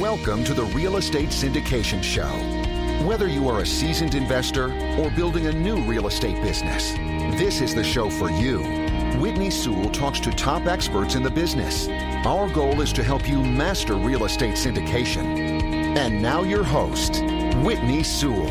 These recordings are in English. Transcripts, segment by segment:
Welcome to the Real Estate Syndication Show. Whether you are a seasoned investor or building a new real estate business, this is the show for you. Whitney Sewell talks to top experts in the business. Our goal is to help you master real estate syndication. And now, your host, Whitney Sewell.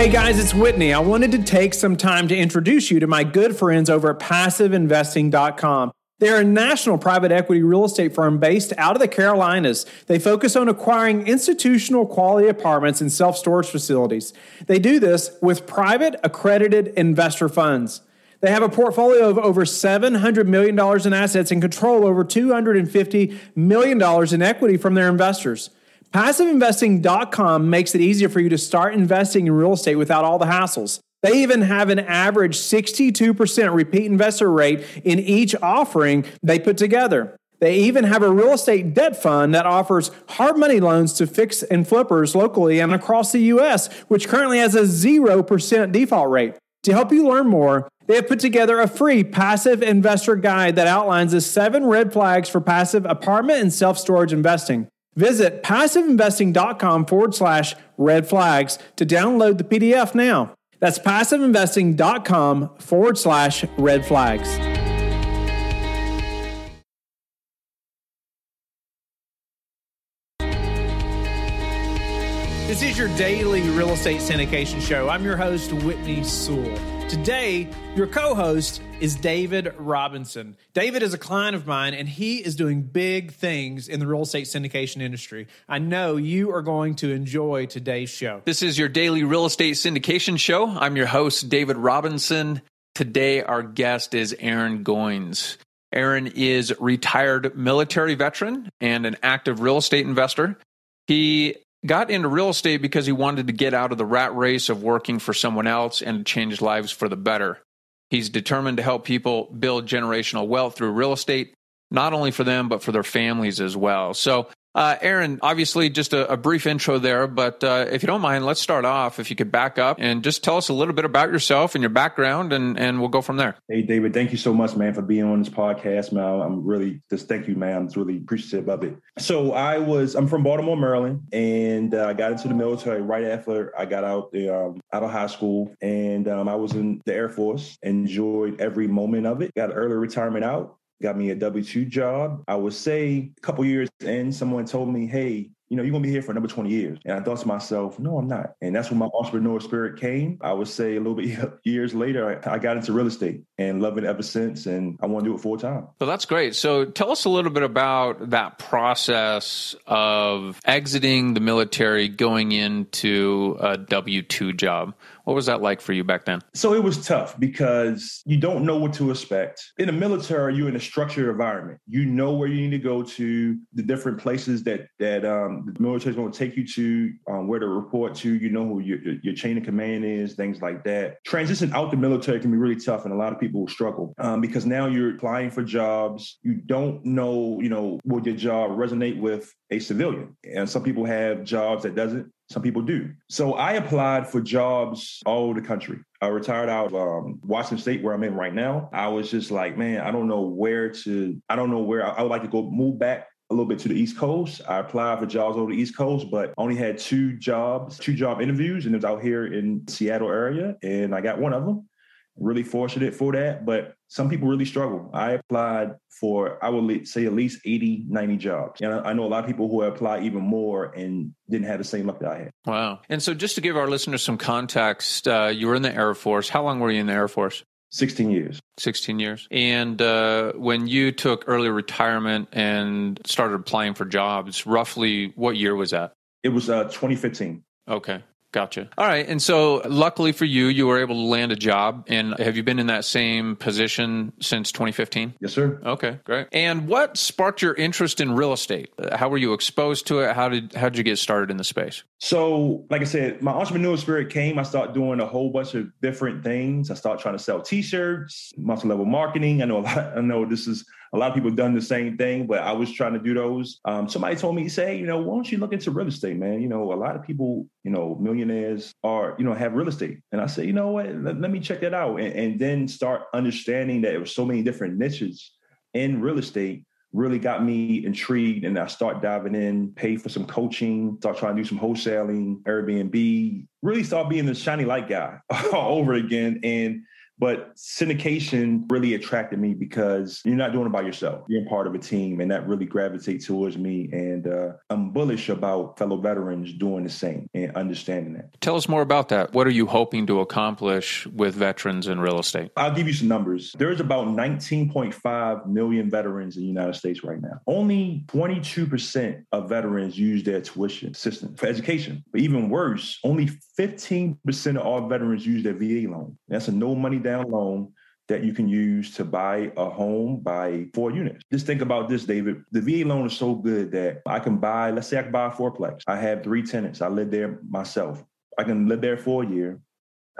Hey guys, it's Whitney. I wanted to take some time to introduce you to my good friends over at PassiveInvesting.com. They're a national private equity real estate firm based out of the Carolinas. They focus on acquiring institutional quality apartments and self storage facilities. They do this with private accredited investor funds. They have a portfolio of over $700 million in assets and control over $250 million in equity from their investors. PassiveInvesting.com makes it easier for you to start investing in real estate without all the hassles. They even have an average 62% repeat investor rate in each offering they put together. They even have a real estate debt fund that offers hard money loans to fix and flippers locally and across the US, which currently has a 0% default rate. To help you learn more, they have put together a free passive investor guide that outlines the seven red flags for passive apartment and self storage investing. Visit passiveinvesting.com forward slash red flags to download the PDF now. That's passiveinvesting.com forward slash red flags. This is your daily real estate syndication show. I'm your host, Whitney Sewell. Today, your co host is David Robinson. David is a client of mine, and he is doing big things in the real estate syndication industry. I know you are going to enjoy today's show. This is your daily real estate syndication show. I'm your host, David Robinson. Today, our guest is Aharon Goins. Aharon is retired military veteran and an active real estate investor. He got into real estate because he wanted to get out of the rat race of working for someone else and change lives for the better. He's determined to help people build generational wealth through real estate, not only for them, but for their families as well. So uh, Aharon, obviously, just a, a, brief intro there, but uh, if you don't mind, let's start off. If you could back up and just tell us a little bit about yourself and your background, and, and we'll go from there. Hey, David, thank you so much, man, for being on this podcast, man. I'm really just thank you, man. I'm really appreciative of it. So I was, I'm from Baltimore, Maryland, and uh, I got into the military right after I got out the, um, out of high school, and um, I was in the Air Force. Enjoyed every moment of it. Got early retirement out got me a W 2 job. I would say a couple years in, someone told me, hey, you know, you're gonna be here for another 20 years. And I thought to myself, no, I'm not. And that's when my entrepreneur spirit came. I would say a little bit years later, I, got into real estate and love it ever since. And I want to do it full time. So that's great. So tell us a little bit about that process of exiting the military, going into a W 2 job. What was that like for you back then? So it was tough because you don't know what to expect. In the military, you're in a structured environment. You know where you need to go to, the different places that that um, the military is going to take you to, um, where to report to. You know who your, your chain of command is, things like that. Transition out the military can be really tough, and a lot of people struggle um, because now you're applying for jobs. You don't know, you know, will your job resonate with a civilian, and some people have jobs that doesn't some people do. So I applied for jobs all over the country. I retired out of um, Washington State, where I'm in right now. I was just like, man, I don't know where to. I don't know where I, I would like to go. Move back a little bit to the East Coast. I applied for jobs over the East Coast, but only had two jobs, two job interviews, and it was out here in Seattle area, and I got one of them really fortunate for that. But some people really struggle. I applied for, I would say, at least 80, 90 jobs. And I know a lot of people who apply even more and didn't have the same luck that I had. Wow. And so, just to give our listeners some context, uh, you were in the Air Force. How long were you in the Air Force? 16 years. 16 years. And uh, when you took early retirement and started applying for jobs, roughly what year was that? It was uh, 2015. Okay. Gotcha. All right. And so, luckily for you, you were able to land a job. And have you been in that same position since 2015? Yes, sir. Okay, great. And what sparked your interest in real estate? How were you exposed to it? How did how did you get started in the space? So, like I said, my entrepreneurial spirit came. I started doing a whole bunch of different things. I started trying to sell T-shirts, multi-level marketing. I know a lot. I know this is a lot of people have done the same thing, but I was trying to do those. Um, somebody told me, say, you know, why don't you look into real estate, man? You know, a lot of people, you know, millionaires are, you know, have real estate. And I said, you know what, let, let me check that out. And, and then start understanding that there were so many different niches in real estate really got me intrigued and I start diving in, pay for some coaching, start trying to do some wholesaling, Airbnb, really start being the shiny light guy all over again. And but syndication really attracted me because you're not doing it by yourself. You're part of a team, and that really gravitates towards me. And uh, I'm bullish about fellow veterans doing the same and understanding that. Tell us more about that. What are you hoping to accomplish with veterans in real estate? I'll give you some numbers. There's about 19.5 million veterans in the United States right now. Only 22% of veterans use their tuition system for education. But even worse, only 15% of all veterans use their VA loan. That's a no money down down loan that you can use to buy a home, buy four units. Just think about this, David. The VA loan is so good that I can buy, let's say I can buy a fourplex. I have three tenants. I live there myself. I can live there for a year.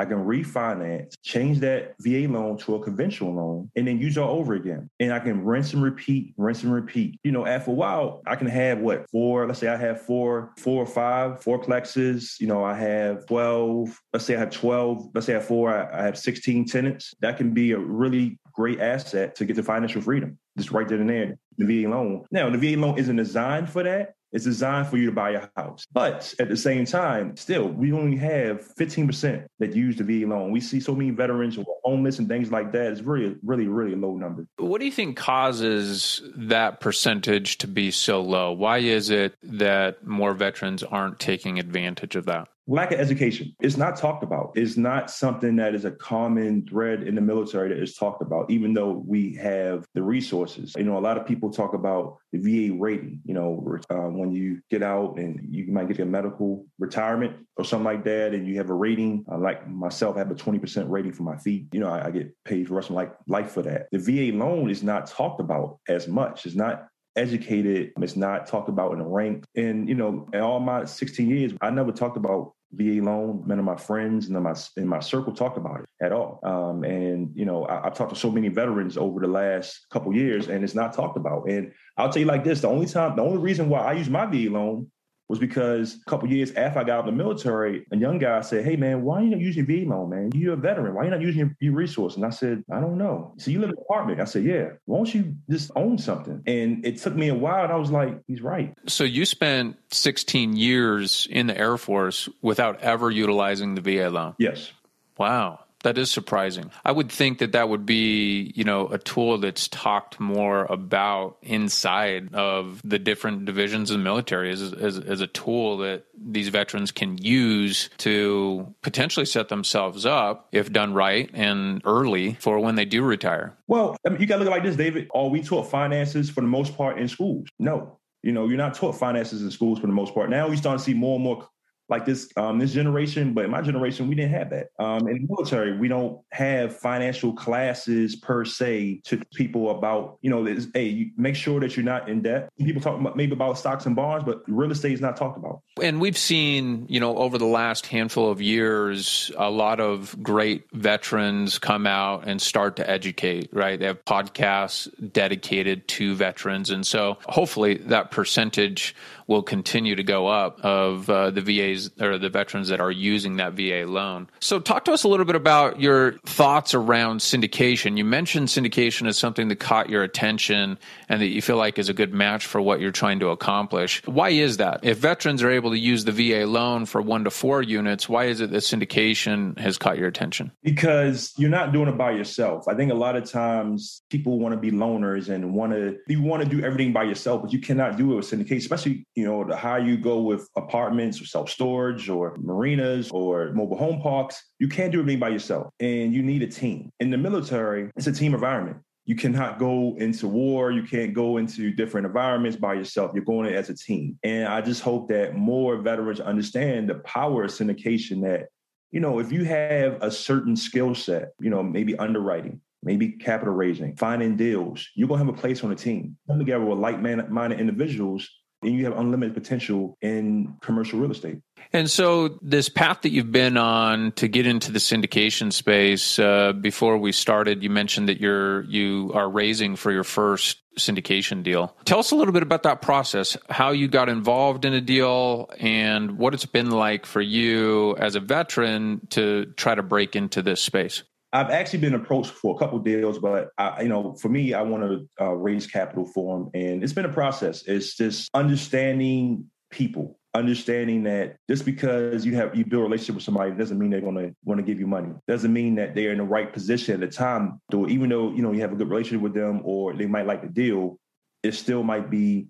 I can refinance, change that VA loan to a conventional loan, and then use all over again. And I can rinse and repeat, rinse and repeat. You know, after a while, I can have what four? Let's say I have four, four or five, four plexes. You know, I have twelve. Let's say I have twelve. Let's say I have four. I, I have sixteen tenants. That can be a really great asset to get to financial freedom. Just right there and there, the VA loan. Now, the VA loan isn't designed for that, it's designed for you to buy a house. But at the same time, still, we only have 15% that use the VA loan. We see so many veterans who are homeless and things like that. It's really, really, really low number. What do you think causes that percentage to be so low? Why is it that more veterans aren't taking advantage of that? Lack of education. It's not talked about. It's not something that is a common thread in the military that is talked about, even though we have the resources. You know, a lot of people talk about the VA rating, you know, uh, when you get out and you might get a medical retirement or something like that, and you have a rating, uh, like myself, I have a 20% rating for my feet. You know, I, I get paid for of my life for that. The VA loan is not talked about as much. It's not educated. It's not talked about in the rank. And, you know, in all my 16 years, I never talked about VA loan. None of my friends and my in my circle talk about it at all. Um, and you know, I, have talked to so many veterans over the last couple years, and it's not talked about. And I'll tell you like this: the only time, the only reason why I use my VA loan was because a couple years after I got out of the military, a young guy said, Hey man, why are you not using VA loan, man? You're a veteran. Why are you not using your, your resource? And I said, I don't know. So you live in an apartment. I said, Yeah. Why don't you just own something? And it took me a while and I was like, He's right. So you spent 16 years in the Air Force without ever utilizing the VA loan? Yes. Wow. That is surprising. I would think that that would be, you know, a tool that's talked more about inside of the different divisions of the military as, as, as, a tool that these veterans can use to potentially set themselves up, if done right and early, for when they do retire. Well, I mean, you got to look at like this, David. Are we taught finances for the most part in schools? No. You know, you're not taught finances in schools for the most part. Now we start to see more and more like this um, this generation, but in my generation, we didn't have that. Um, in the military, we don't have financial classes per se to people about you know, hey, you make sure that you're not in debt. People talk about, maybe about stocks and bonds, but real estate is not talked about. And we've seen, you know, over the last handful of years, a lot of great veterans come out and start to educate. Right, they have podcasts dedicated to veterans, and so hopefully that percentage will continue to go up of uh, the VAs or the veterans that are using that VA loan. So, talk to us a little bit about your thoughts around syndication. You mentioned syndication as something that caught your attention and that you feel like is a good match for what you're trying to accomplish. Why is that? If veterans are able to use the VA loan for one to four units, why is it that syndication has caught your attention? Because you're not doing it by yourself. I think a lot of times people want to be loners and want to you want to do everything by yourself, but you cannot do it with syndication, especially you know, the higher you go with apartments or self storage or marinas or mobile home parks, you can't do everything by yourself. And you need a team. In the military, it's a team environment. You cannot go into war. You can't go into different environments by yourself. You're going as a team. And I just hope that more veterans understand the power of syndication that, you know, if you have a certain skill set, you know, maybe underwriting, maybe capital raising, finding deals, you're going to have a place on the team. Come together with like minded individuals and you have unlimited potential in commercial real estate. And so, this path that you've been on to get into the syndication space, uh, before we started, you mentioned that you're you are raising for your first syndication deal. Tell us a little bit about that process, how you got involved in a deal, and what it's been like for you as a veteran to try to break into this space. I've actually been approached for a couple deals, but I, you know, for me, I want to uh, raise capital for them, and it's been a process. It's just understanding people, understanding that just because you have you build a relationship with somebody doesn't mean they're going to want to give you money. Doesn't mean that they're in the right position at the time. Though, even though you know you have a good relationship with them, or they might like the deal, it still might be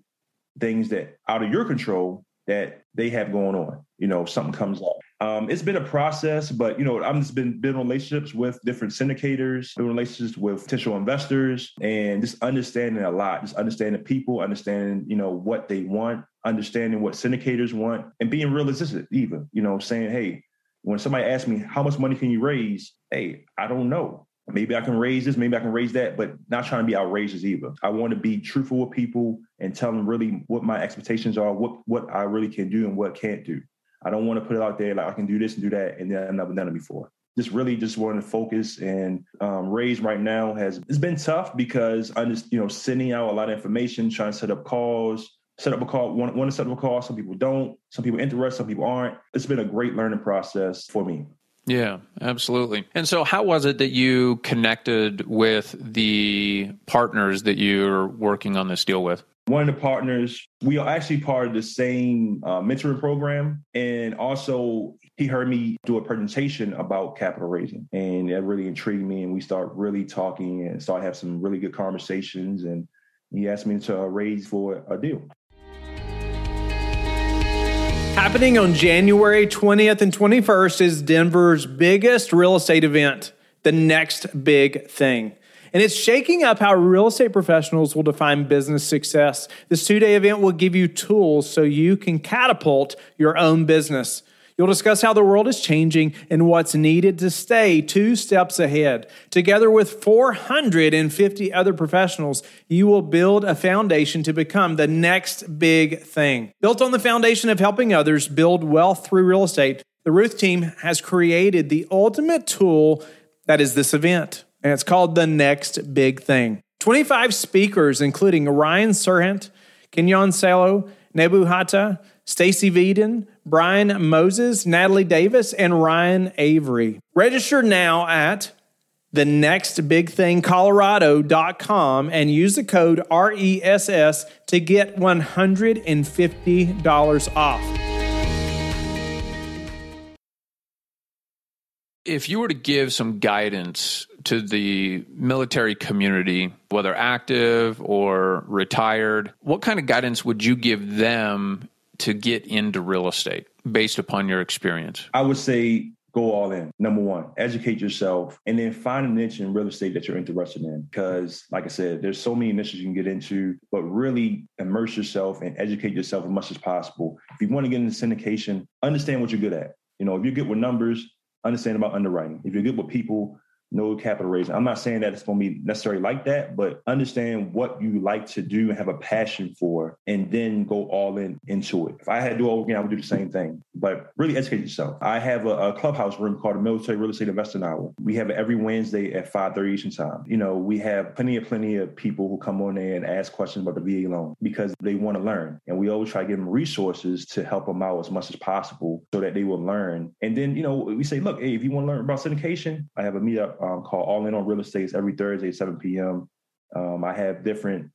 things that out of your control that they have going on. You know, something comes up. Um, it's been a process, but you know, I'm just been building relationships with different syndicators, building relationships with potential investors, and just understanding a lot, just understanding people, understanding you know what they want, understanding what syndicators want, and being realistic. Even you know, saying, hey, when somebody asks me how much money can you raise, hey, I don't know. Maybe I can raise this, maybe I can raise that, but not trying to be outrageous either. I want to be truthful with people and tell them really what my expectations are, what what I really can do and what can't do. I don't want to put it out there like I can do this and do that, and then I've never done it before. Just really just wanting to focus and um, raise right now has it's been tough because I'm just you know sending out a lot of information, trying to set up calls, set up a call, want, want to set up a call. Some people don't. Some people interest, Some people aren't. It's been a great learning process for me. Yeah, absolutely. And so, how was it that you connected with the partners that you're working on this deal with? One of the partners, we are actually part of the same uh, mentoring program. And also, he heard me do a presentation about capital raising. And that really intrigued me. And we start really talking and start have some really good conversations. And he asked me to raise for a deal. Happening on January 20th and 21st is Denver's biggest real estate event, the next big thing and it's shaking up how real estate professionals will define business success. This two day event will give you tools so you can catapult your own business. You'll discuss how the world is changing and what's needed to stay two steps ahead. Together with 450 other professionals, you will build a foundation to become the next big thing. Built on the foundation of helping others build wealth through real estate, the Ruth team has created the ultimate tool that is this event and it's called The Next Big Thing. 25 speakers, including Ryan Serhant, Kenyon Salo, Nebu Hatta, Stacy Veeden, Brian Moses, Natalie Davis, and Ryan Avery. Register now at thenextbigthingcolorado.com and use the code RESS to get $150 off. If you were to give some guidance to the military community, whether active or retired, what kind of guidance would you give them to get into real estate based upon your experience? I would say go all in. Number one, educate yourself and then find a niche in real estate that you're interested in. Because, like I said, there's so many niches you can get into, but really immerse yourself and educate yourself as much as possible. If you want to get into syndication, understand what you're good at. You know, if you're good with numbers, understand about underwriting. If you're good with people, no capital raising. I'm not saying that it's going to be necessarily like that, but understand what you like to do and have a passion for, and then go all in into it. If I had to do it again, I would do the same thing. But really educate yourself. I have a, a clubhouse room called the Military Real Estate Investing Hour. We have it every Wednesday at 5:30 Eastern Time. You know, we have plenty of plenty of people who come on there and ask questions about the VA loan because they want to learn, and we always try to give them resources to help them out as much as possible so that they will learn. And then you know, we say, look, hey, if you want to learn about syndication, I have a meetup um, called All In on Real Estate. It's every Thursday at 7 p.m. Um, I have different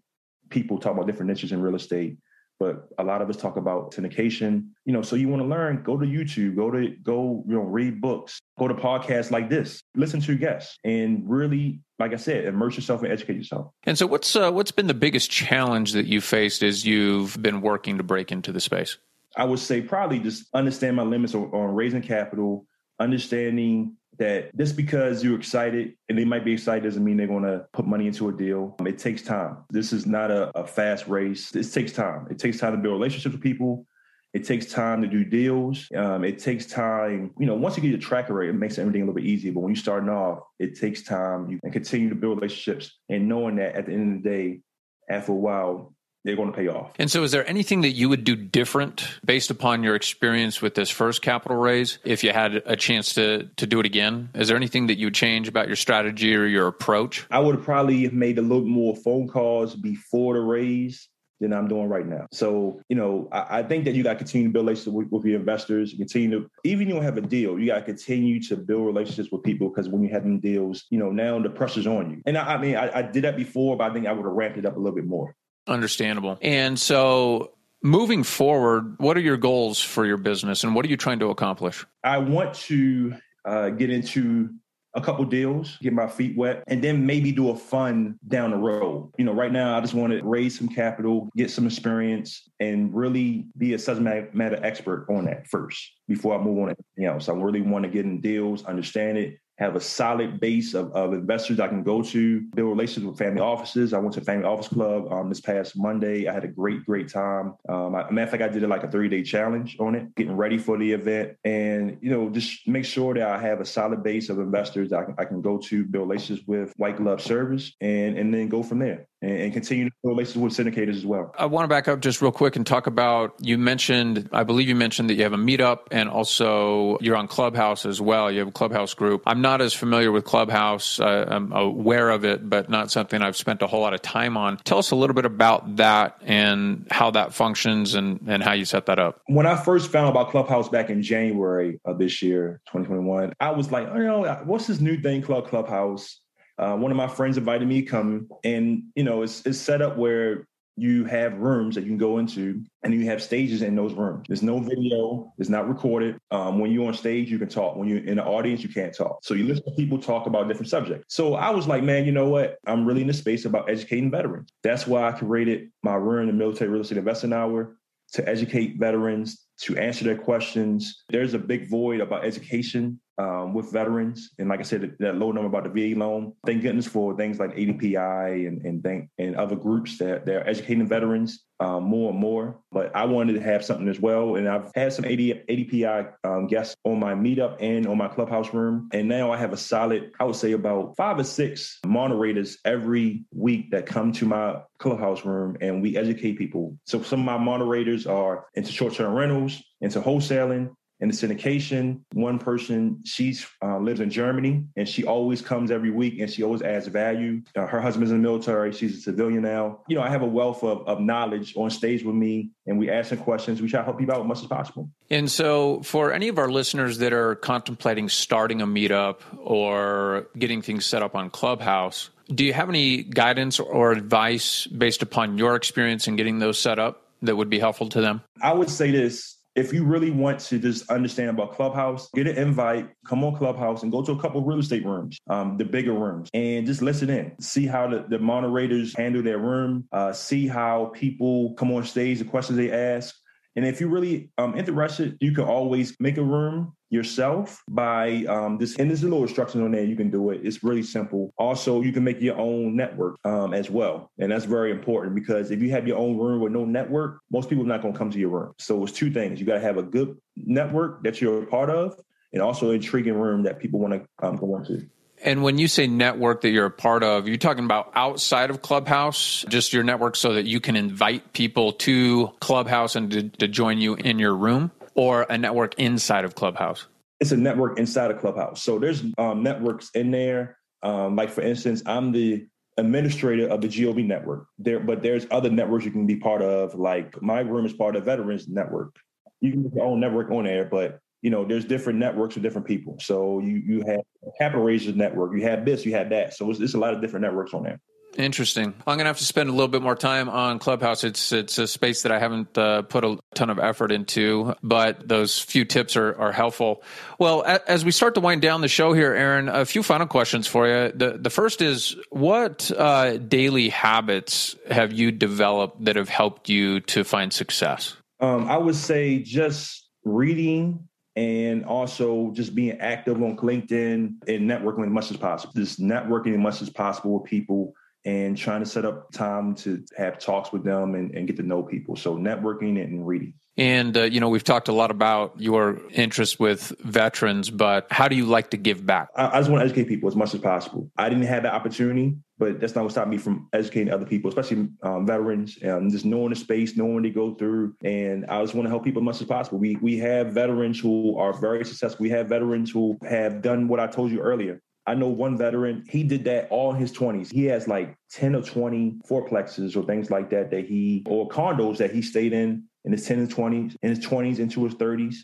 people talk about different niches in real estate, but a lot of us talk about syndication. You know, so you want to learn, go to YouTube, go to go, you know, read books, go to podcasts like this, listen to guests, and really, like I said, immerse yourself and educate yourself. And so, what's uh, what's been the biggest challenge that you faced as you've been working to break into the space? I would say probably just understand my limits on, on raising capital, understanding that just because you're excited and they might be excited doesn't mean they're going to put money into a deal. It takes time. This is not a, a fast race. It takes time. It takes time to build relationships with people. It takes time to do deals. Um, it takes time, you know, once you get your tracker rate, it makes everything a little bit easier. But when you're starting off, it takes time. You can continue to build relationships and knowing that at the end of the day, after a while, they're going to pay off. And so, is there anything that you would do different based upon your experience with this first capital raise if you had a chance to, to do it again? Is there anything that you would change about your strategy or your approach? I would have probably made a little more phone calls before the raise than I'm doing right now. So, you know, I, I think that you got to continue to build relationships with, with, your investors, continue to, even you don't have a deal, you got to continue to build relationships with people because when you have them deals, you know, now the pressure's on you. And I, I mean, I, I did that before, but I think I would have ramped it up a little bit more. Understandable. And so moving forward, what are your goals for your business and what are you trying to accomplish? I want to uh, get into a couple deals, get my feet wet, and then maybe do a fund down the road. You know, right now I just want to raise some capital, get some experience, and really be a subject matter expert on that first before I move on to anything else. I really want to get in deals, understand it, have a solid base of, of investors I can go to, build relations with family offices. I went to Family Office Club um, this past Monday. I had a great, great time. Um, I, matter of fact, I did it like a three day challenge on it, getting ready for the event, and you know, just make sure that I have a solid base of investors I can, I can go to, build relations with, white glove service, and and then go from there and, continue to build relations with syndicators as well. I want to back up just real quick and talk about you mentioned, I believe you mentioned that you have a meetup and also you're on Clubhouse as well. You have a Clubhouse group. I'm not as familiar with Clubhouse. Uh, I'm aware of it, but not something I've spent a whole lot of time on. Tell us a little bit about that and how that functions and, and how you set that up. When I first found about Clubhouse back in January of this year, 2021, I was like, oh, you know, what's this new thing called Clubhouse? Uh, one of my friends invited me to come, and you know, it's it's set up where you have rooms that you can go into and you have stages in those rooms. There's no video, it's not recorded. Um, when you're on stage, you can talk. When you're in the audience, you can't talk. So you listen to people talk about different subjects. So I was like, man, you know what? I'm really in the space about educating veterans. That's why I created my Room the Military Real Estate Investing Hour to educate veterans, to answer their questions. There's a big void about education um, with veterans. And like I said, that low number about the VA loan. Thank goodness for things like ADPI and and, thank, and other groups that they're educating veterans um, more and more. But I wanted to have something as well. And I've had some AD, ADPI um, guests on my meetup and on my clubhouse room. And now I have a solid, I would say about five or six moderators every week that come to my clubhouse room and we educate people. So some of my moderators are into short-term rentals, into wholesaling, in the syndication. One person, she uh, lives in Germany and she always comes every week and she always adds value. Uh, her husband's in the military. She's a civilian now. You know, I have a wealth of, of knowledge on stage with me and we ask some questions. We try to help people out as much as possible. And so, for any of our listeners that are contemplating starting a meetup or getting things set up on Clubhouse, do you have any guidance or advice based upon your experience in getting those set up that would be helpful to them? I would say this if you really want to just understand about Clubhouse, get an invite, come on Clubhouse and go to a couple real estate rooms, um, the bigger rooms, and just listen in. See how the, the moderators handle their room, uh, see how people come on stage, the questions they ask. And if you're really um, interested, you can always make a room yourself by um, this, and there's a little instructions on there. You can do it. It's really simple. Also, you can make your own network um, as well, and that's very important because if you have your own room with no network, most people are not going to come to your room. So it's two things: you got to have a good network that you're a part of, and also an intriguing room that people want to um, go into. And when you say network that you're a part of, you're talking about outside of Clubhouse, just your network so that you can invite people to Clubhouse and to, to join you in your room? or a network inside of Clubhouse? It's a network inside of Clubhouse. So there's um, networks in there. Um, like for instance, I'm the administrator of the GOB network. There, but there's other networks you can be part of. Like my room is part of Veterans Network. You can get your own network on there, but you know, there's different networks with different people. So you you have Capital Raisers Network, you have this, you have that. So it's, it's a lot of different networks on there. Interesting. I'm going to have to spend a little bit more time on Clubhouse. It's it's a space that I haven't uh, put a ton of effort into, but those few tips are, are helpful. Well, a, as we start to wind down the show here, Aharon, a few final questions for you. The the first is, what uh, daily habits have you developed that have helped you to find success? Um, I would say just reading and also just being active on LinkedIn and networking as much as possible. Just networking as much as possible with people and trying to set up time to have talks with them and, and get to know people. So networking and reading. And, uh, you know, we've talked a lot about your interest with veterans, but how do you like to give back? I, I just want to educate people as much as possible. I didn't have that opportunity, but that's not what stopped me from educating other people, especially um, veterans, and just knowing the space, knowing they go through. And I just want to help people as much as possible. We, we have veterans who are very successful. We have veterans who have done what I told you earlier I know one veteran, he did that all in his 20s. He has like 10 or 20 fourplexes or things like that that he, or condos that he stayed in in his 10s and 20s, in his 20s into his 30s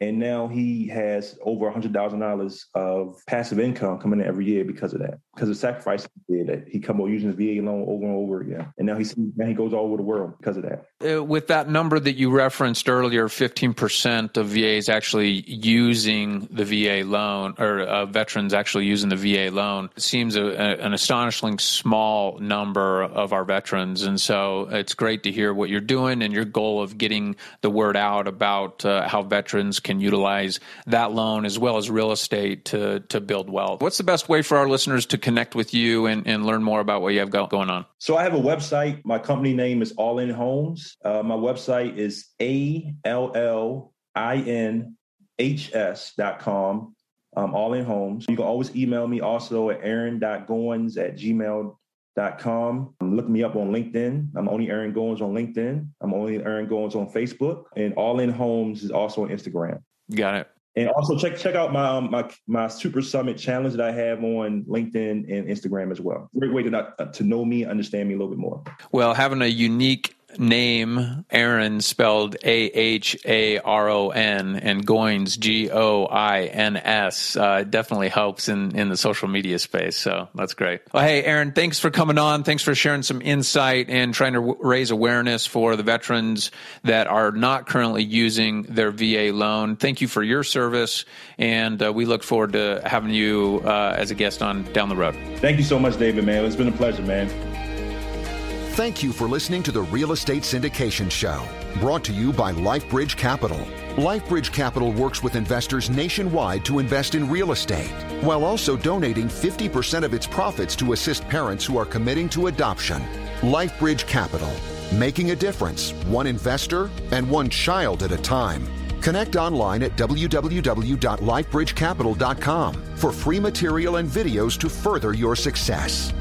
and now he has over $100,000 of passive income coming in every year because of that, because of sacrifice he did that. He come over using his VA loan over and over again. And now he now he goes all over the world because of that. Uh, with that number that you referenced earlier, 15% of VAs actually using the VA loan or uh, veterans actually using the VA loan seems a, a, an astonishingly small number of our veterans. And so it's great to hear what you're doing and your goal of getting the word out about uh, how veterans can utilize that loan as well as real estate to to build wealth. What's the best way for our listeners to connect with you and, and learn more about what you have got going on? So I have a website. My company name is All In Homes. Uh, my website is a l l i n h s dot com. Um, all in homes. You can always email me also at aaron.goins at gmail com. Look me up on LinkedIn. I'm only Aharon Goins on LinkedIn. I'm only Aharon Goins on Facebook. And All In Homes is also on Instagram. Got it. And also check check out my um, my my Super Summit challenge that I have on LinkedIn and Instagram as well. Great way to not, to know me, understand me a little bit more. Well, having a unique name Aharon spelled A H A R O N and Goins G O I N S uh, definitely helps in in the social media space. So that's great. Well, hey Aharon, thanks for coming on. Thanks for sharing some insight and trying to w- raise awareness for the veterans that are not currently using their VA loan. Thank you for your service, and uh, we look forward to having you uh, as a guest on down the road. Thank you so much, David. Man, it's been a pleasure, man. Thank you for listening to the Real Estate Syndication Show, brought to you by LifeBridge Capital. LifeBridge Capital works with investors nationwide to invest in real estate, while also donating 50% of its profits to assist parents who are committing to adoption. LifeBridge Capital, making a difference, one investor and one child at a time. Connect online at www.lifebridgecapital.com for free material and videos to further your success.